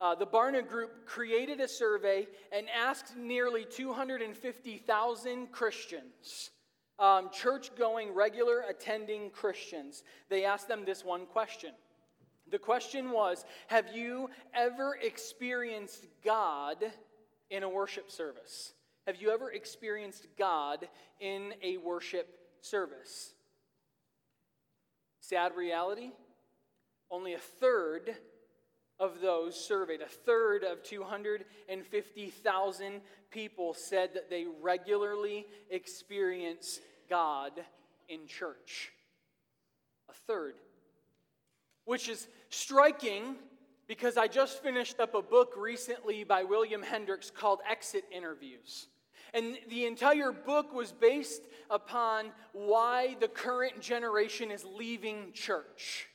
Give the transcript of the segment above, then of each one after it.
Uh, the Barna Group created a survey and asked nearly 250,000 Christians, um, church going, regular attending Christians. They asked them this one question. The question was Have you ever experienced God in a worship service? Have you ever experienced God in a worship service? Sad reality only a third of those surveyed, a third of 250,000 people said that they regularly experience God in church. A third. Which is striking because I just finished up a book recently by William Hendricks called Exit Interviews. And the entire book was based upon why the current generation is leaving church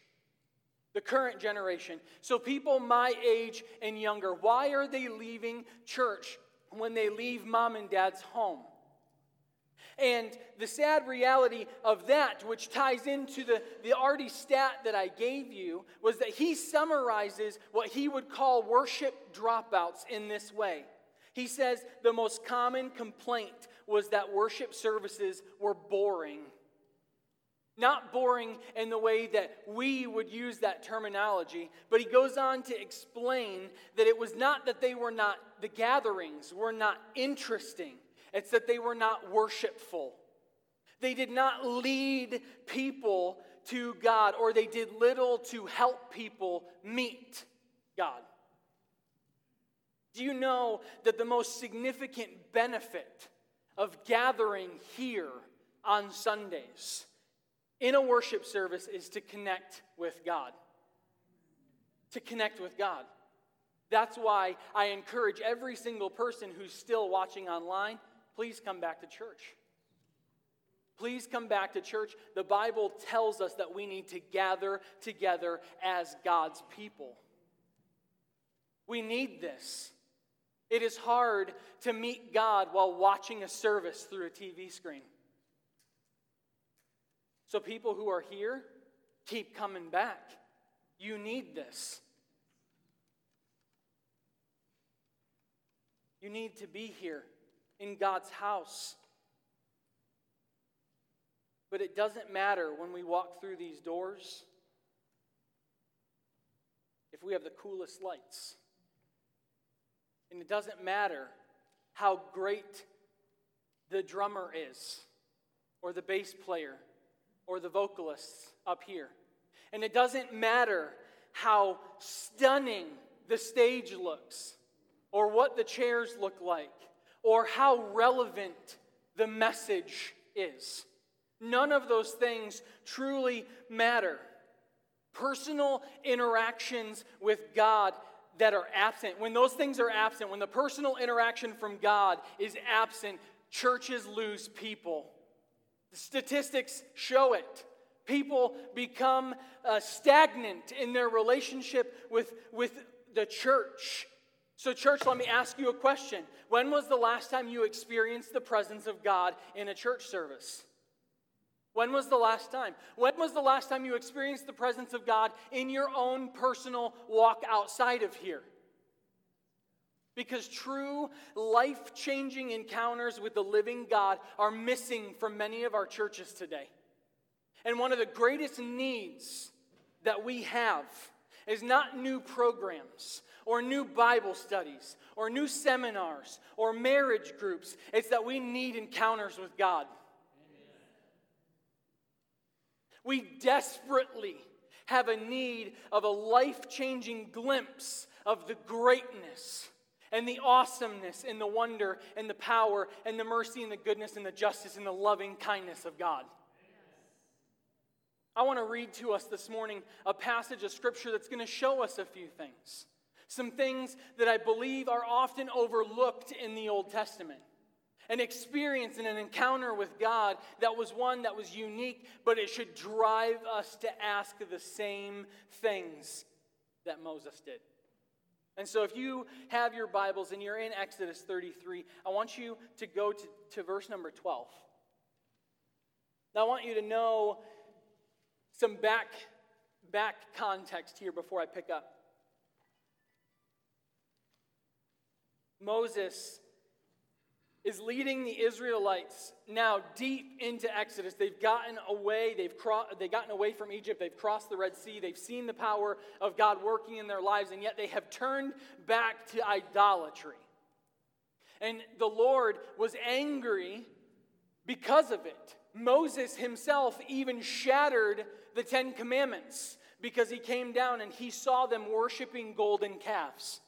the current generation. So, people my age and younger, why are they leaving church when they leave mom and dad's home? And the sad reality of that, which ties into the, the arty stat that I gave you, was that he summarizes what he would call worship dropouts in this way. He says the most common complaint was that worship services were boring. Not boring in the way that we would use that terminology, but he goes on to explain that it was not that they were not, the gatherings were not interesting, it's that they were not worshipful. They did not lead people to God, or they did little to help people meet God. Do you know that the most significant benefit of gathering here on Sundays? In a worship service is to connect with God. To connect with God. That's why I encourage every single person who's still watching online, please come back to church. Please come back to church. The Bible tells us that we need to gather together as God's people. We need this. It is hard to meet God while watching a service through a TV screen. So, people who are here, keep coming back. You need this. You need to be here in God's house. But it doesn't matter when we walk through these doors if we have the coolest lights. And it doesn't matter how great the drummer is or the bass player or the vocalists up here. And it doesn't matter how stunning the stage looks, or what the chairs look like, or how relevant the message is. None of those things truly matter. Personal interactions with God that are absent, when those things are absent, when the personal interaction from God is absent, churches lose people. Statistics show it. People become uh, stagnant in their relationship with, with the church. So, church, let me ask you a question. When was the last time you experienced the presence of God in a church service? When was the last time? When was the last time you experienced the presence of God in your own personal walk outside of here? Because true life changing encounters with the living God are missing from many of our churches today. And one of the greatest needs that we have is not new programs or new Bible studies or new seminars or marriage groups. It's that we need encounters with God. We desperately have a need of a life changing glimpse of the greatness and the awesomeness and the wonder and the power and the mercy and the goodness and the justice and the loving kindness of God. I want to read to us this morning a passage of scripture that's going to show us a few things. Some things that I believe are often overlooked in the Old Testament. An experience and an encounter with God that was one that was unique, but it should drive us to ask the same things that Moses did. And so, if you have your Bibles and you're in Exodus 33, I want you to go to, to verse number 12. Now, I want you to know some back, back context here before I pick up. Moses is leading the Israelites now deep into Exodus. They've gotten away, they've, cro- they've gotten away from Egypt, they've crossed the Red Sea, they've seen the power of God working in their lives, and yet they have turned back to idolatry. And the Lord was angry because of it. Moses himself even shattered the Ten Commandments because he came down and he saw them worshiping golden calves.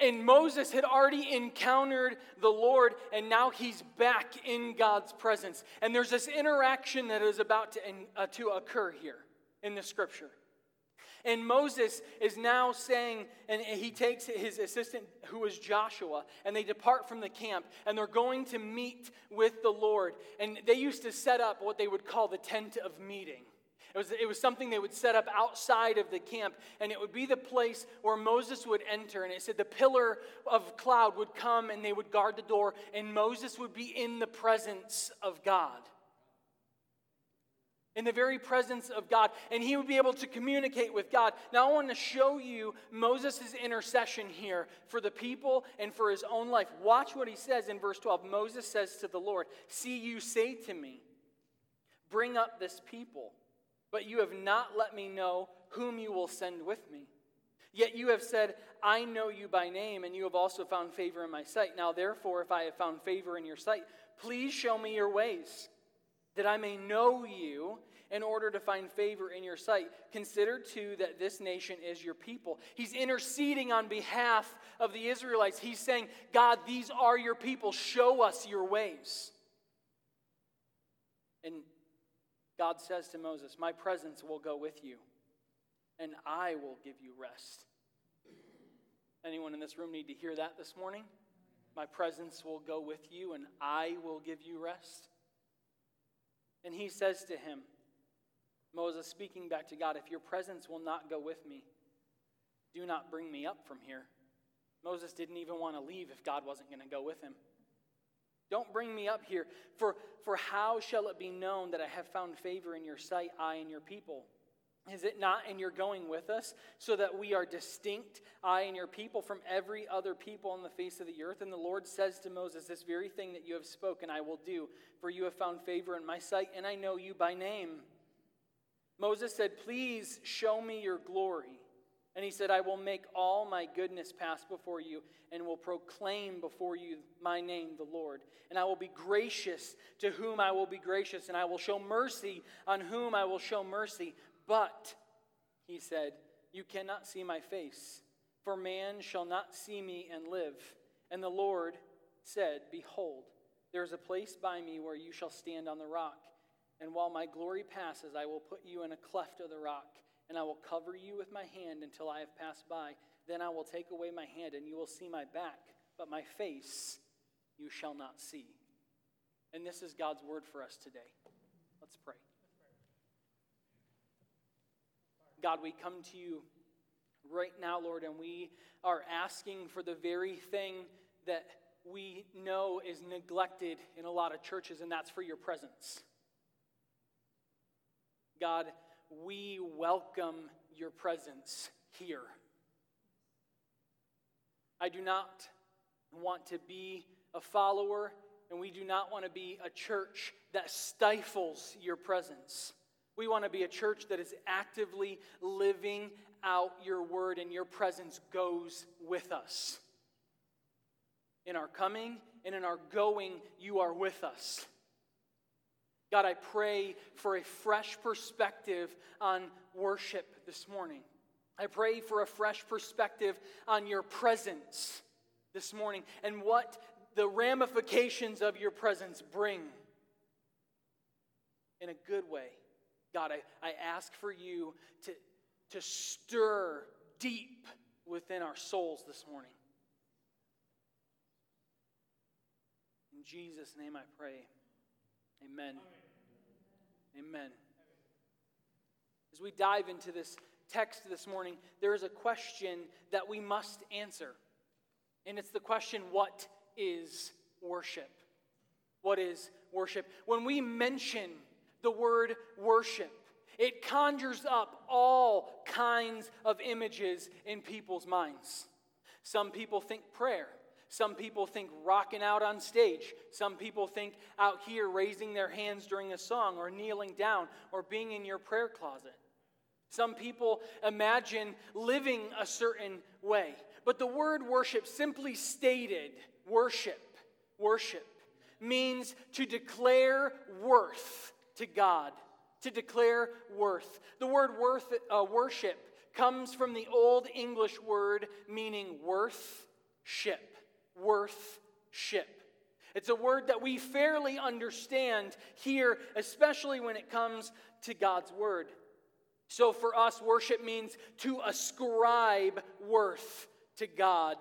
And Moses had already encountered the Lord, and now he's back in God's presence. And there's this interaction that is about to, uh, to occur here in the scripture. And Moses is now saying, and he takes his assistant, who is Joshua, and they depart from the camp, and they're going to meet with the Lord. And they used to set up what they would call the tent of meeting. It was, it was something they would set up outside of the camp, and it would be the place where Moses would enter. And it said the pillar of cloud would come and they would guard the door, and Moses would be in the presence of God. In the very presence of God, and he would be able to communicate with God. Now, I want to show you Moses' intercession here for the people and for his own life. Watch what he says in verse 12. Moses says to the Lord, See, you say to me, Bring up this people but you have not let me know whom you will send with me. Yet you have said, I know you by name, and you have also found favor in my sight. Now, therefore, if I have found favor in your sight, please show me your ways, that I may know you in order to find favor in your sight. Consider, too, that this nation is your people. He's interceding on behalf of the Israelites. He's saying, God, these are your people. Show us your ways. And God says to Moses, My presence will go with you, and I will give you rest. Anyone in this room need to hear that this morning? My presence will go with you, and I will give you rest. And he says to him, Moses speaking back to God, If your presence will not go with me, do not bring me up from here. Moses didn't even want to leave if God wasn't going to go with him. Don't bring me up here, for, for how shall it be known that I have found favor in your sight, I and your people? Is it not in your going with us, so that we are distinct, I and your people, from every other people on the face of the earth? And the Lord says to Moses, This very thing that you have spoken I will do, for you have found favor in my sight, and I know you by name. Moses said, Please show me your glory. And he said, I will make all my goodness pass before you and will proclaim before you my name, the Lord. And I will be gracious to whom I will be gracious, and I will show mercy on whom I will show mercy. But, he said, you cannot see my face, for man shall not see me and live. And the Lord said, Behold, there is a place by me where you shall stand on the rock. And while my glory passes, I will put you in a cleft of the rock and I will cover you with my hand until I have passed by. Then I will take away my hand, and you will see my back, but my face you shall not see. And this is God's word for us today. Let's pray. God, we come to you right now, Lord, and we are asking for the very thing that we know is neglected in a lot of churches, and that's for your presence. God, we welcome your presence here. I do not want to be a follower, and we do not want to be a church that stifles your presence. We want to be a church that is actively living out your word, and your presence goes with us. In our coming and in our going, you are with us. God, I pray for a fresh perspective on worship this morning. I pray for a fresh perspective on your presence this morning and what the ramifications of your presence bring in a good way. God, I, I ask for you to, to stir deep within our souls this morning. In Jesus' name I pray. Amen. Amen. As we dive into this text this morning, there is a question that we must answer. And it's the question what is worship? What is worship? When we mention the word worship, it conjures up all kinds of images in people's minds. Some people think prayer. Some people think rocking out on stage. Some people think out here raising their hands during a song or kneeling down or being in your prayer closet. Some people imagine living a certain way. But the word worship, simply stated, worship, worship, means to declare worth to God. To declare worth. The word worth, uh, worship comes from the Old English word meaning worth, ship worth-ship. It's a word that we fairly understand here, especially when it comes to God's word. So for us, worship means to ascribe worth to God,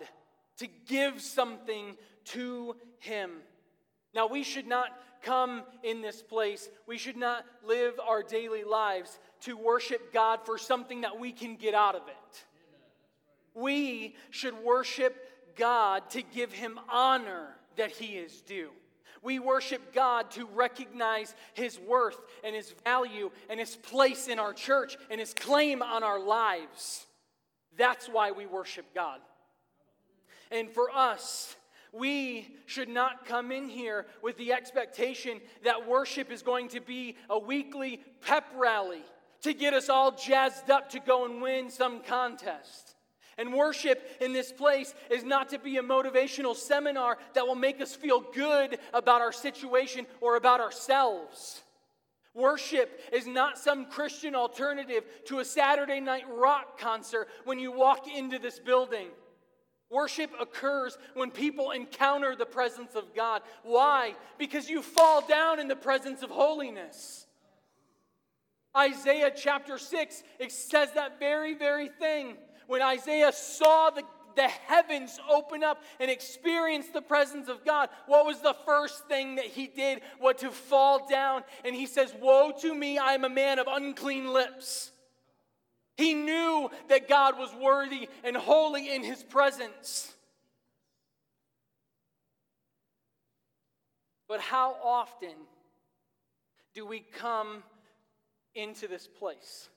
to give something to Him. Now, we should not come in this place, we should not live our daily lives to worship God for something that we can get out of it. We should worship God to give him honor that he is due. We worship God to recognize his worth and his value and his place in our church and his claim on our lives. That's why we worship God. And for us, we should not come in here with the expectation that worship is going to be a weekly pep rally to get us all jazzed up to go and win some contest. And worship in this place is not to be a motivational seminar that will make us feel good about our situation or about ourselves. Worship is not some Christian alternative to a Saturday night rock concert when you walk into this building. Worship occurs when people encounter the presence of God. Why? Because you fall down in the presence of holiness. Isaiah chapter 6 It says that very, very thing when Isaiah saw the, the heavens open up and experience the presence of God, what was the first thing that he did? What to fall down. And he says, Woe to me, I am a man of unclean lips. He knew that God was worthy and holy in his presence. But how often do we come into this place?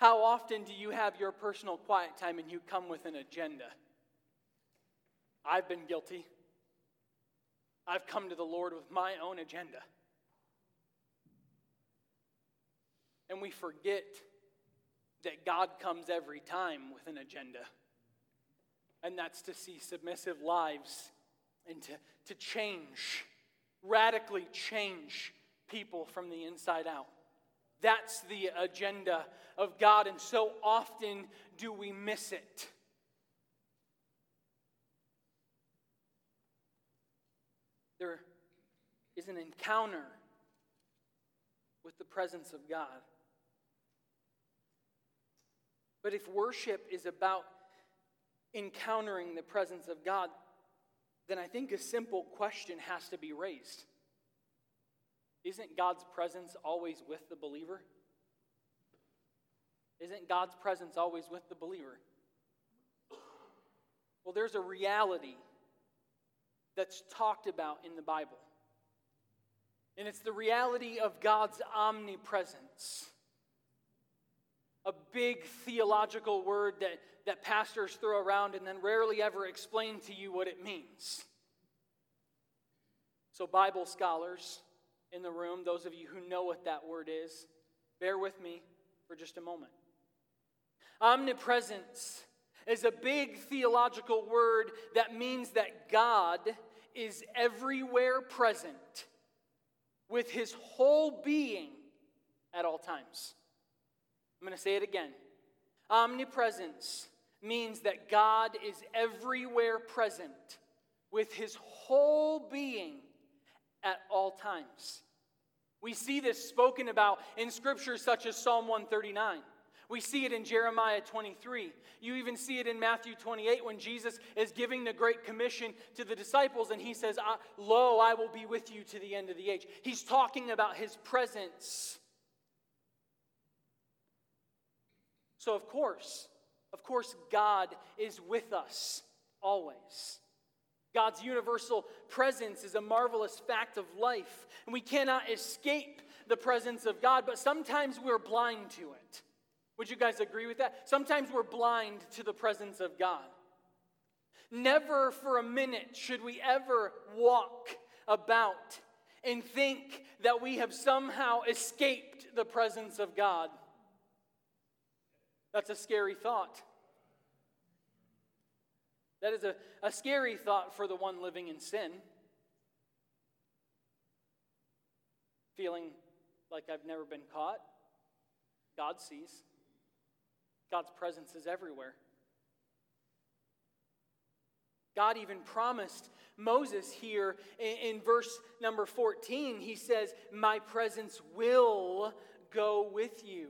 How often do you have your personal quiet time and you come with an agenda? I've been guilty. I've come to the Lord with my own agenda. And we forget that God comes every time with an agenda. And that's to see submissive lives and to, to change, radically change people from the inside out. That's the agenda of God, and so often do we miss it. There is an encounter with the presence of God. But if worship is about encountering the presence of God, then I think a simple question has to be raised. Isn't God's presence always with the believer? Isn't God's presence always with the believer? Well, there's a reality that's talked about in the Bible. And it's the reality of God's omnipresence. A big theological word that, that pastors throw around and then rarely ever explain to you what it means. So, Bible scholars in the room, those of you who know what that word is, bear with me for just a moment. Omnipresence is a big theological word that means that God is everywhere present with his whole being at all times. I'm going to say it again. Omnipresence means that God is everywhere present with his whole being at all times. We see this spoken about in scriptures such as Psalm 139. We see it in Jeremiah 23. You even see it in Matthew 28 when Jesus is giving the Great Commission to the disciples and he says, Lo, I will be with you to the end of the age. He's talking about his presence. So, of course, of course, God is with us always. God's universal presence is a marvelous fact of life, and we cannot escape the presence of God, but sometimes we're blind to it. Would you guys agree with that? Sometimes we're blind to the presence of God. Never for a minute should we ever walk about and think that we have somehow escaped the presence of God. That's a scary thought. That is a, a scary thought for the one living in sin. Feeling like I've never been caught. God sees. God's presence is everywhere. God even promised Moses here in, in, verse number 14. He says, My presence will go with you.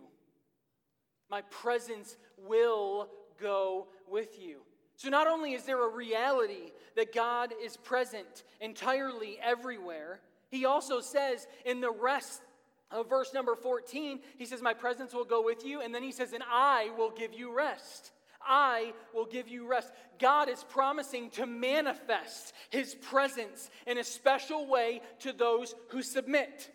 My presence will go with you. So, not only is there a reality that God is present entirely everywhere, he also says in the rest of verse number 14, he says, My presence will go with you. And then he says, And I will give you rest. I will give you rest. God is promising to manifest his presence in a special way to those who submit.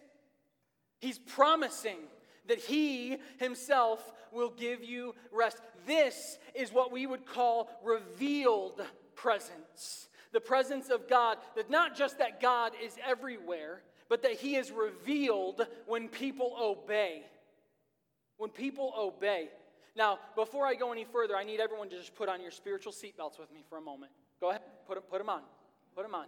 He's promising that he himself will give you rest. This is what we would call revealed presence. The presence of God, that not just that God is everywhere, but that he is revealed when people obey. When people obey. Now, before I go any further, I need everyone to just put on your spiritual seatbelts with me for a moment. Go ahead, put them, put them on. Put them on.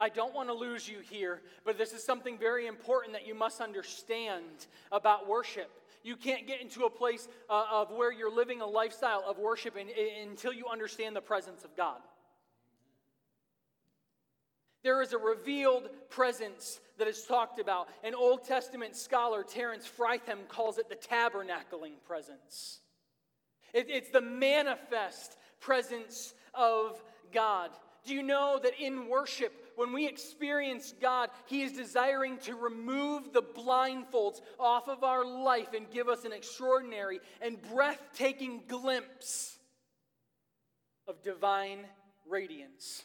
I don't want to lose you here, but this is something very important that you must understand about worship. You can't get into a place uh, of where you're living a lifestyle of worship in, in, until you understand the presence of God. There is a revealed presence that is talked about. An Old Testament scholar, Terence Fretheim, calls it the tabernacling presence. It, it's the manifest presence of God. Do you know that in worship, when we experience God, He is desiring to remove the blindfolds off of our life and give us an extraordinary and breathtaking glimpse of divine radiance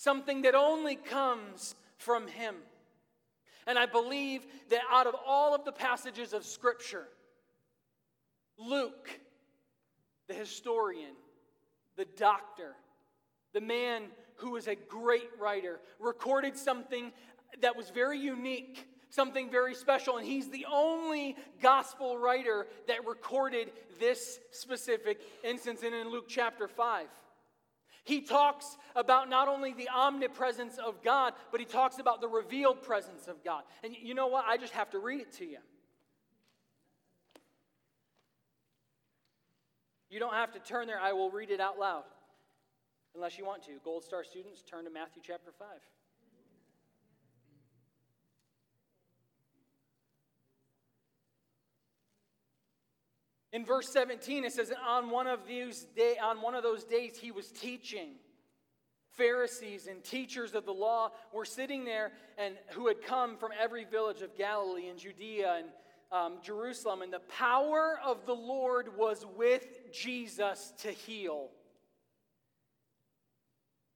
something that only comes from Him. And I believe that out of all of the passages of Scripture, Luke, the historian, the doctor, the man who was a great writer, recorded something that was very unique, something very special. And he's the only gospel writer that recorded this specific instance. And in Luke chapter 5, he talks about not only the omnipresence of God, but he talks about the revealed presence of God. And you know what? I just have to read it to you. You don't have to turn there, I will read it out loud. Unless you want to. Gold Star students, turn to Matthew chapter 5. In verse 17, it says, on one of these day, on one of those days, he was teaching. Pharisees and teachers of the law were sitting there and who had come from every village of Galilee and Judea and um, Jerusalem, and the power of the Lord was with Jesus to heal.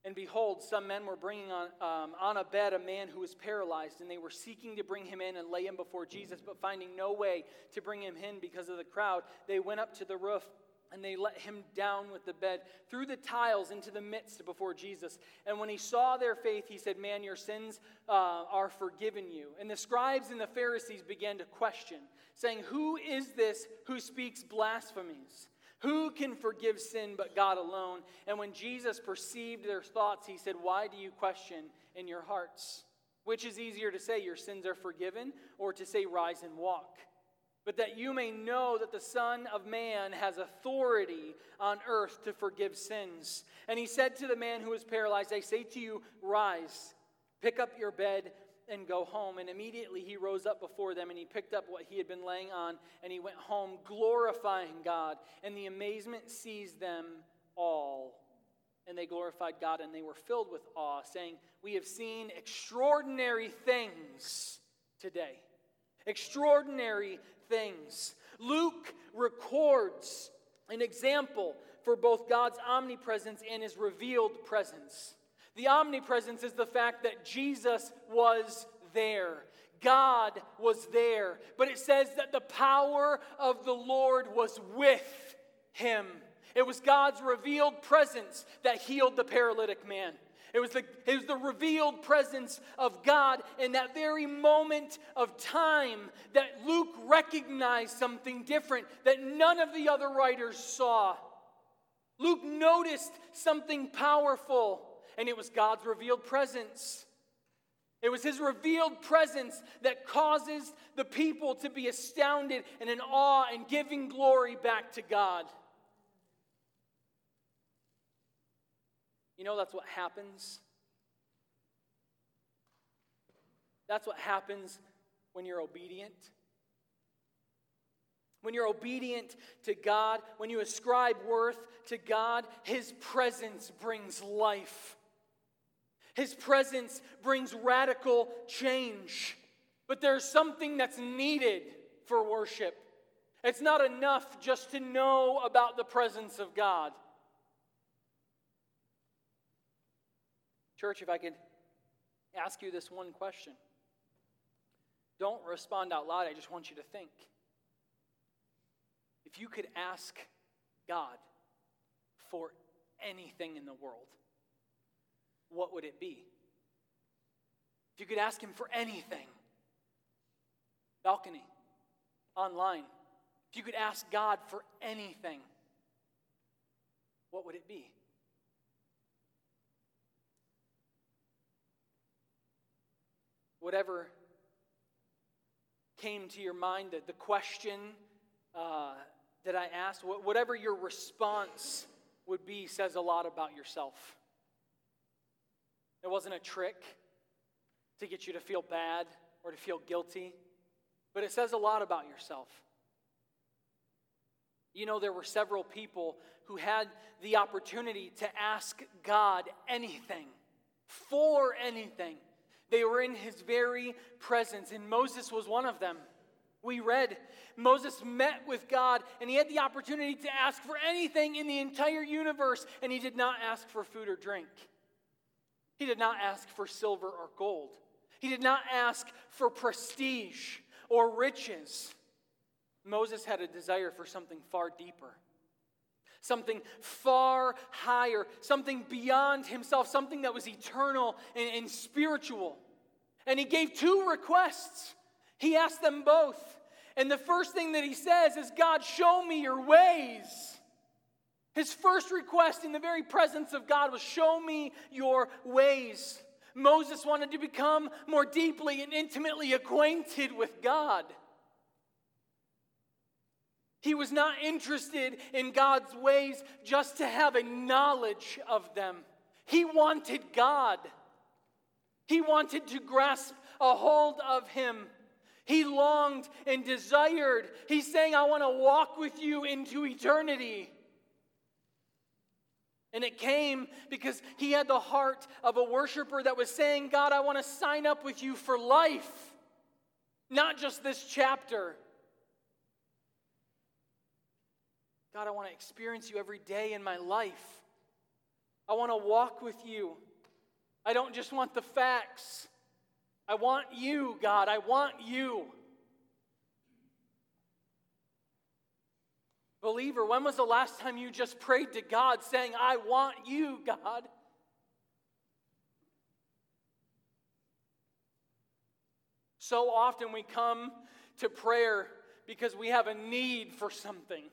And behold, some men were bringing on, um, on a bed a man who was paralyzed, and they were seeking to bring him in and lay him before Jesus, but finding no way to bring him in because of the crowd, they went up to the roof and they let him down with the bed through the tiles into the midst before Jesus. And when he saw their faith, he said, Man, your sins uh, are forgiven you. And the scribes and the Pharisees began to question, saying, Who is this who speaks blasphemies? Who can forgive sin but God alone? And when Jesus perceived their thoughts, he said, Why do you question in your hearts? Which is easier to say, Your sins are forgiven, or to say, Rise and walk? But that you may know that the Son of Man has authority on earth to forgive sins. And he said to the man who was paralyzed, I say to you, Rise, pick up your bed and go home. And immediately he rose up before them and he picked up what he had been laying on and he went home, glorifying God. And the amazement seized them all. And they glorified God and they were filled with awe, saying, We have seen extraordinary things today. Extraordinary things. Luke records an example for both God's omnipresence and his revealed presence. The omnipresence is the fact that Jesus was there. God was there. But it says that the power of the Lord was with him. It was God's revealed presence that healed the paralytic man. It was, the, it was the revealed presence of God in that very moment of time that Luke recognized something different that none of the other writers saw. Luke noticed something powerful, and it was God's revealed presence. It was his revealed presence that causes the people to be astounded and in awe and giving glory back to God. You know, that's what happens. That's what happens when you're obedient. When you're obedient to God, when you ascribe worth to God, His presence brings life. His presence brings radical change. But there's something that's needed for worship. It's not enough just to know about the presence of God. Church, if I could ask you this one question. Don't respond out loud, I just want you to think. If you could ask God for anything in the world, what would it be? If you could ask Him for anything, balcony, online, if you could ask God for anything, what would it be? Whatever came to your mind, the, the question uh, that I asked, whatever your response would be, says a lot about yourself. It wasn't a trick to get you to feel bad or to feel guilty, but it says a lot about yourself. You know, there were several people who had the opportunity to ask God anything, for anything. They were in his very presence, and Moses was one of them. We read Moses met with God, and he had the opportunity to ask for anything in the entire universe, and he did not ask for food or drink. He did not ask for silver or gold. He did not ask for prestige or riches. Moses had a desire for something far deeper, something far higher, something beyond himself, something that was eternal and, and spiritual. And he gave two requests. He asked them both. And the first thing that he says is, God, show me your ways. His first request in the very presence of God was, Show me your ways. Moses wanted to become more deeply and intimately acquainted with God. He was not interested in God's ways just to have a knowledge of them. He wanted God. He wanted to grasp a hold of him. He longed and desired. He's saying, I want to walk with you into eternity. And it came because he had the heart of a worshiper that was saying, God, I want to sign up with you for life, not just this chapter. God, I want to experience you every day in my life. I want to walk with you. I don't just want the facts. I want you, God. I want you. Believer, when was the last time you just prayed to God saying, I want you, God? So often we come to prayer because we have a need for something.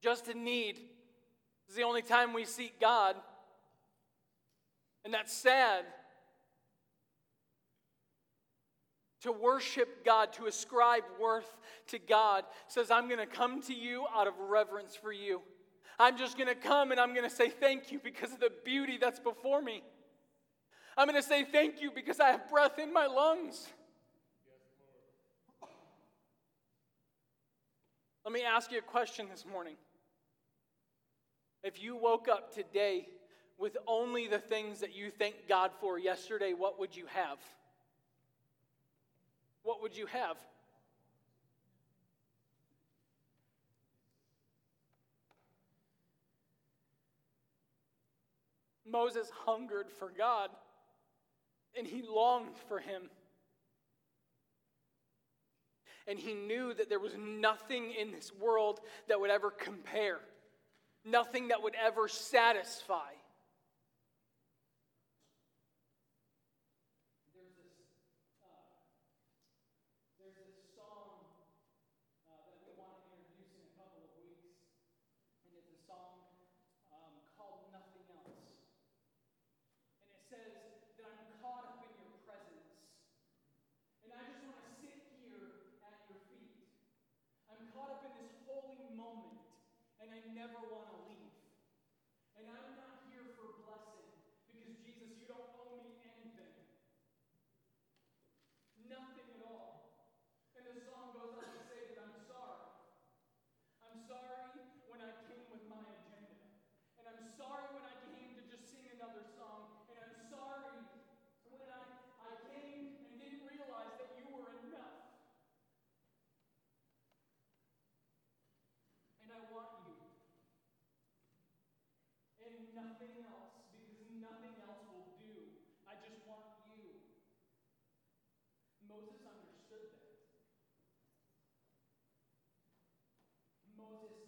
Just a need. Is the only time we seek God. And that's sad. To worship God, to ascribe worth to God, says, I'm going to come to you out of reverence for you. I'm just going to come and I'm going to say thank you because of the beauty that's before me. I'm going to say thank you because I have breath in my lungs. Let me ask you a question this morning. If you woke up today with only the things that you thank God for yesterday, what would you have? what would you have? Moses hungered for God and he longed for him. And he knew that there was nothing in this world that would ever compare, nothing that would ever satisfy. nothing at all. And the song goes on to say that I'm sorry. I'm sorry when I came with my agenda. And I'm sorry when I came to just sing another song. And I'm sorry when I, I came and didn't realize that you were enough. And I want you. And nothing else. Moses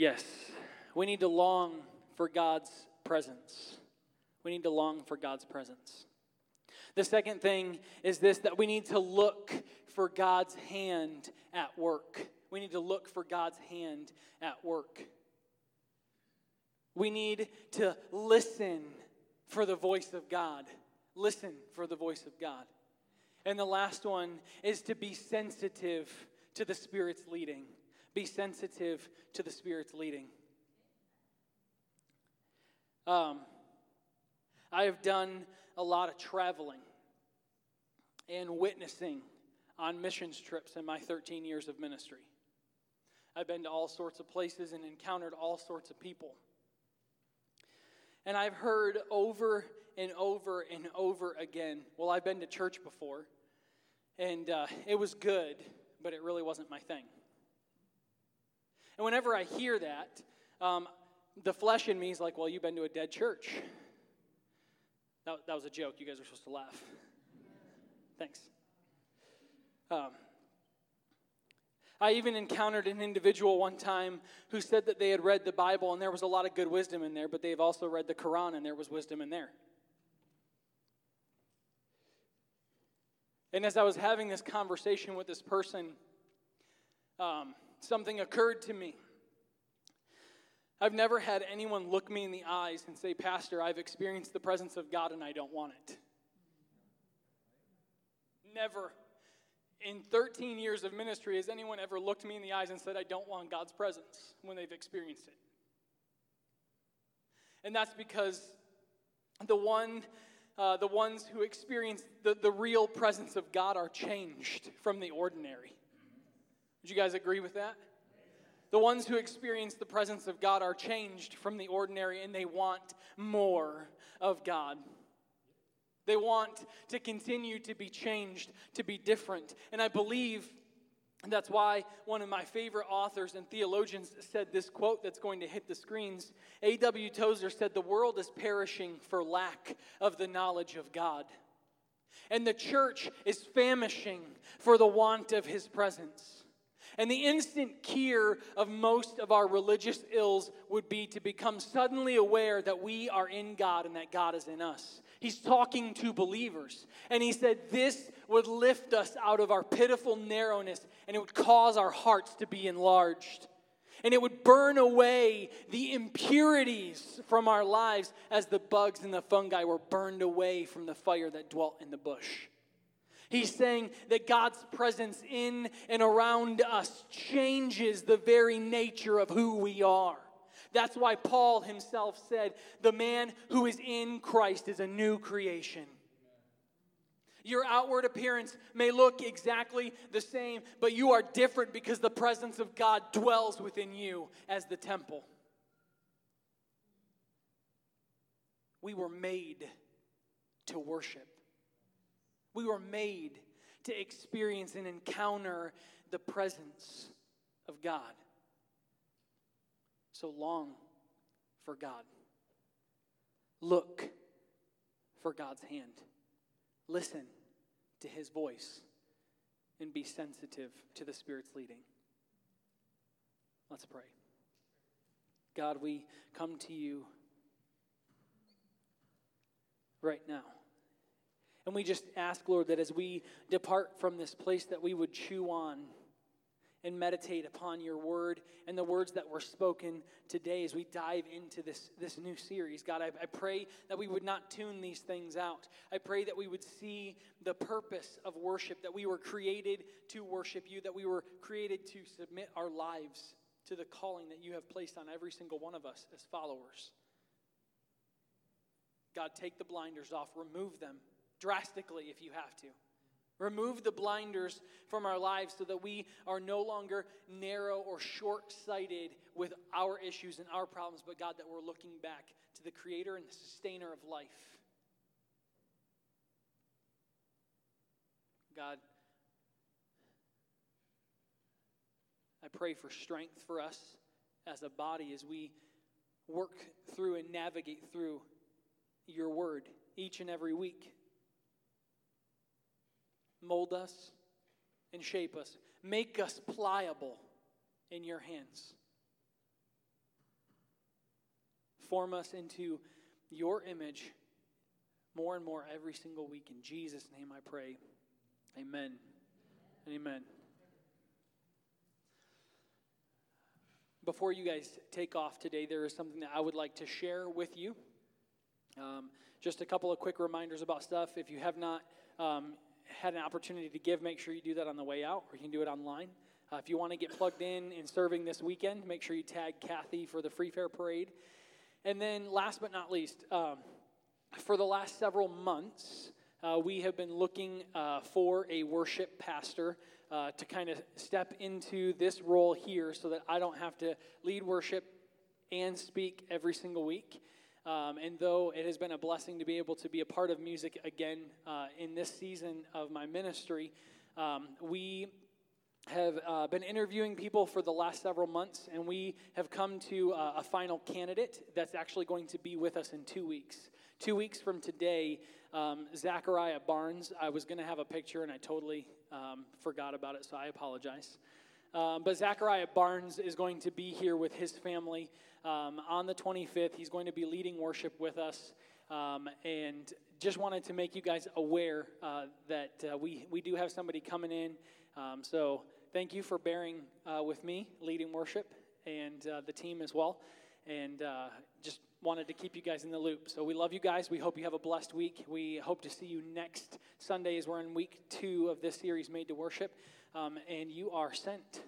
Yes, we need to long for God's presence. We need to long for God's presence. The second thing is this that we need to look for God's hand at work. We need to look for God's hand at work. We need to listen for the voice of God. Listen for the voice of God. And the last one is to be sensitive to the Spirit's leading. Be sensitive to the Spirit's leading. Um, I have done a lot of traveling and witnessing on missions trips in my 13 years of ministry. I've been to all sorts of places and encountered all sorts of people. And I've heard over and over and over again well, I've been to church before, and uh, it was good, but it really wasn't my thing. And whenever I hear that, um, the flesh in me is like, well, you've been to a dead church. That, that was a joke. You guys are supposed to laugh. Thanks. Um, I even encountered an individual one time who said that they had read the Bible and there was a lot of good wisdom in there, but they've also read the Quran and there was wisdom in there. And as I was having this conversation with this person, um, something occurred to me. I've never had anyone look me in the eyes and say, Pastor, I've experienced the presence of God and I don't want it. Never. In 13 years of ministry, has anyone ever looked me in the eyes and said, I don't want God's presence when they've experienced it? And that's because the one uh, the ones who experience the, the real presence of God are changed from the ordinary. Would you guys agree with that? The ones who experience the presence of God are changed from the ordinary and they want more of God. They want to continue to be changed, to be different. And I believe that's why one of my favorite authors and theologians said this quote that's going to hit the screens. A.W. Tozer said, The world is perishing for lack of the knowledge of God. And the church is famishing for the want of his presence. And the instant cure of most of our religious ills would be to become suddenly aware that we are in God and that God is in us. He's talking to believers. And he said this would lift us out of our pitiful narrowness and it would cause our hearts to be enlarged. And it would burn away the impurities from our lives as the bugs and the fungi were burned away from the fire that dwelt in the bush. He's saying that God's presence in and around us changes the very nature of who we are. That's why Paul himself said, The man who is in Christ is a new creation. Your outward appearance may look exactly the same, but you are different because the presence of God dwells within you as the temple. We were made to worship. We were made to experience and encounter the presence of God. So long for God. Look for God's hand. Listen to his voice and be sensitive to the Spirit's leading. Let's pray. God, we come to you right now. And we just ask, Lord, that as we depart from this place, that we would chew on and meditate upon your word and the words that were spoken today as we dive into this, this new series. God, I, I pray that we would not tune these things out. I pray that we would see the purpose of worship, that we were created to worship you, that we were created to submit our lives to the calling that you have placed on every single one of us as followers. God, take the blinders off, remove them drastically if you have to. Remove the blinders from our lives so that we are no longer narrow or short sighted with our issues and our problems, but God, that we're looking back to the creator and the sustainer of life. God, I pray for strength for us as a body as we work through and navigate through your word each and every week mold us, and shape us. Make us pliable in your hands. Form us into your image more and more every single week. In Jesus' name I pray. Amen. Amen. Before you guys take off today, there is something that I would like to share with you. Um, just a couple of quick reminders about stuff. If you have not um, had an opportunity to give, make sure you do that on the way out, or you can do it online. Uh, if you want to get plugged in in serving this weekend, make sure you tag Kathy for the Free Fair Parade. And then, last but not least, um, for the last several months, uh, we have been looking uh, for a worship pastor uh, to kind of step into this role here so that I don't have to lead worship and speak every single week. Um, and though it has been a blessing to be able to be a part of music again uh, in this season of my ministry, um, we have uh, been interviewing people for the last several months, and we have come to uh, a final candidate that's actually going to be with us in two weeks. Two weeks from today, um, Zachariah Barnes. I was going to have a picture, and I totally um, forgot about it, so I apologize. Um, but Zachariah Barnes is going to be here with his family um, on the 25th. He's going to be leading worship with us. Um, and just wanted to make you guys aware uh, that uh, we, we do have somebody coming in. Um, so thank you for bearing uh, with me leading worship and uh, the team as well. And uh, just wanted to keep you guys in the loop. So we love you guys. We hope you have a blessed week. We hope to see you next Sunday as we're in week two of this series, Made to Worship. Um, and you are sent.